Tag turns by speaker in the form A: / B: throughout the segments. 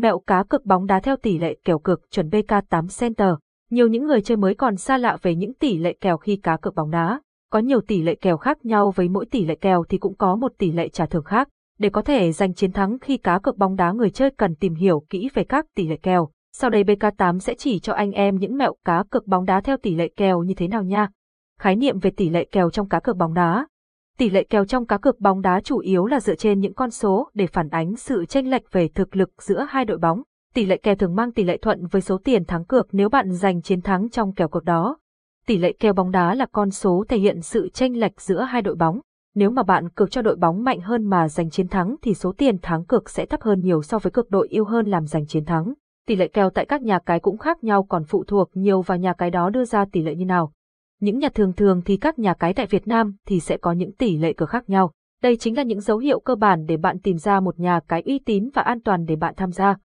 A: Mẹo cá cược bóng đá theo tỷ lệ kèo cược chuẩn BK8 Center. Nhiều những người chơi mới còn xa lạ về những tỷ lệ kèo khi cá cược bóng đá. Có nhiều tỷ lệ kèo khác nhau với mỗi tỷ lệ kèo thì cũng có một tỷ lệ trả thưởng khác. Để có thể giành chiến thắng khi cá cược bóng đá người chơi cần tìm hiểu kỹ về các tỷ lệ kèo. Sau đây BK8 sẽ chỉ cho anh em những mẹo cá cược bóng đá theo tỷ lệ kèo như thế nào nha. Khái niệm về tỷ lệ kèo trong cá cược bóng đá. Tỷ lệ kèo trong cá cược bóng đá chủ yếu là dựa trên những con số để phản ánh sự chênh lệch về thực lực giữa hai đội bóng. Tỷ lệ kèo thường mang tỷ lệ thuận với số tiền thắng cược nếu bạn giành chiến thắng trong kèo cược đó. Tỷ lệ kèo bóng đá là con số thể hiện sự chênh lệch giữa hai đội bóng. Nếu mà bạn cược cho đội bóng mạnh hơn mà giành chiến thắng thì số tiền thắng cược sẽ thấp hơn nhiều so với cược đội yêu hơn làm giành chiến thắng. Tỷ lệ kèo tại các nhà cái cũng khác nhau còn phụ thuộc nhiều vào nhà cái đó đưa ra tỷ lệ như nào. Những nhà thường thường thì các nhà cái tại Việt Nam thì sẽ có những tỷ lệ cược khác nhau. Đây chính là những dấu hiệu cơ bản để bạn tìm ra một nhà cái uy tín và an toàn để bạn tham gia.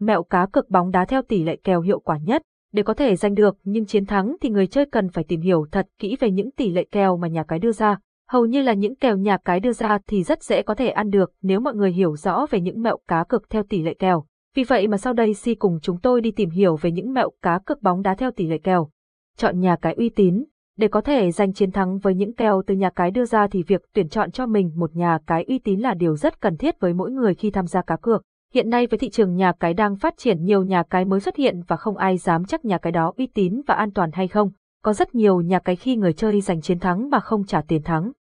A: Mẹo cá cược bóng đá theo tỷ lệ kèo hiệu quả nhất. Để có thể giành được nhưng chiến thắng thì người chơi cần phải tìm hiểu thật kỹ về những tỷ lệ kèo mà nhà cái đưa ra. Hầu như là những kèo nhà cái đưa ra thì rất dễ có thể ăn được nếu mọi người hiểu rõ về những mẹo cá cược theo tỷ lệ kèo. Vì vậy mà sau đây Si cùng chúng tôi đi tìm hiểu về những mẹo cá cược bóng đá theo tỷ lệ kèo. Chọn nhà cái uy tín. Để có thể giành chiến thắng với những kèo từ nhà cái đưa ra thì việc tuyển chọn cho mình một nhà cái uy tín là điều rất cần thiết với mỗi người khi tham gia cá cược. Hiện nay với thị trường nhà cái đang phát triển, nhiều nhà cái mới xuất hiện và không ai dám chắc nhà cái đó uy tín và an toàn hay không. Có rất nhiều nhà cái khi người chơi giành chiến thắng mà không trả tiền thắng.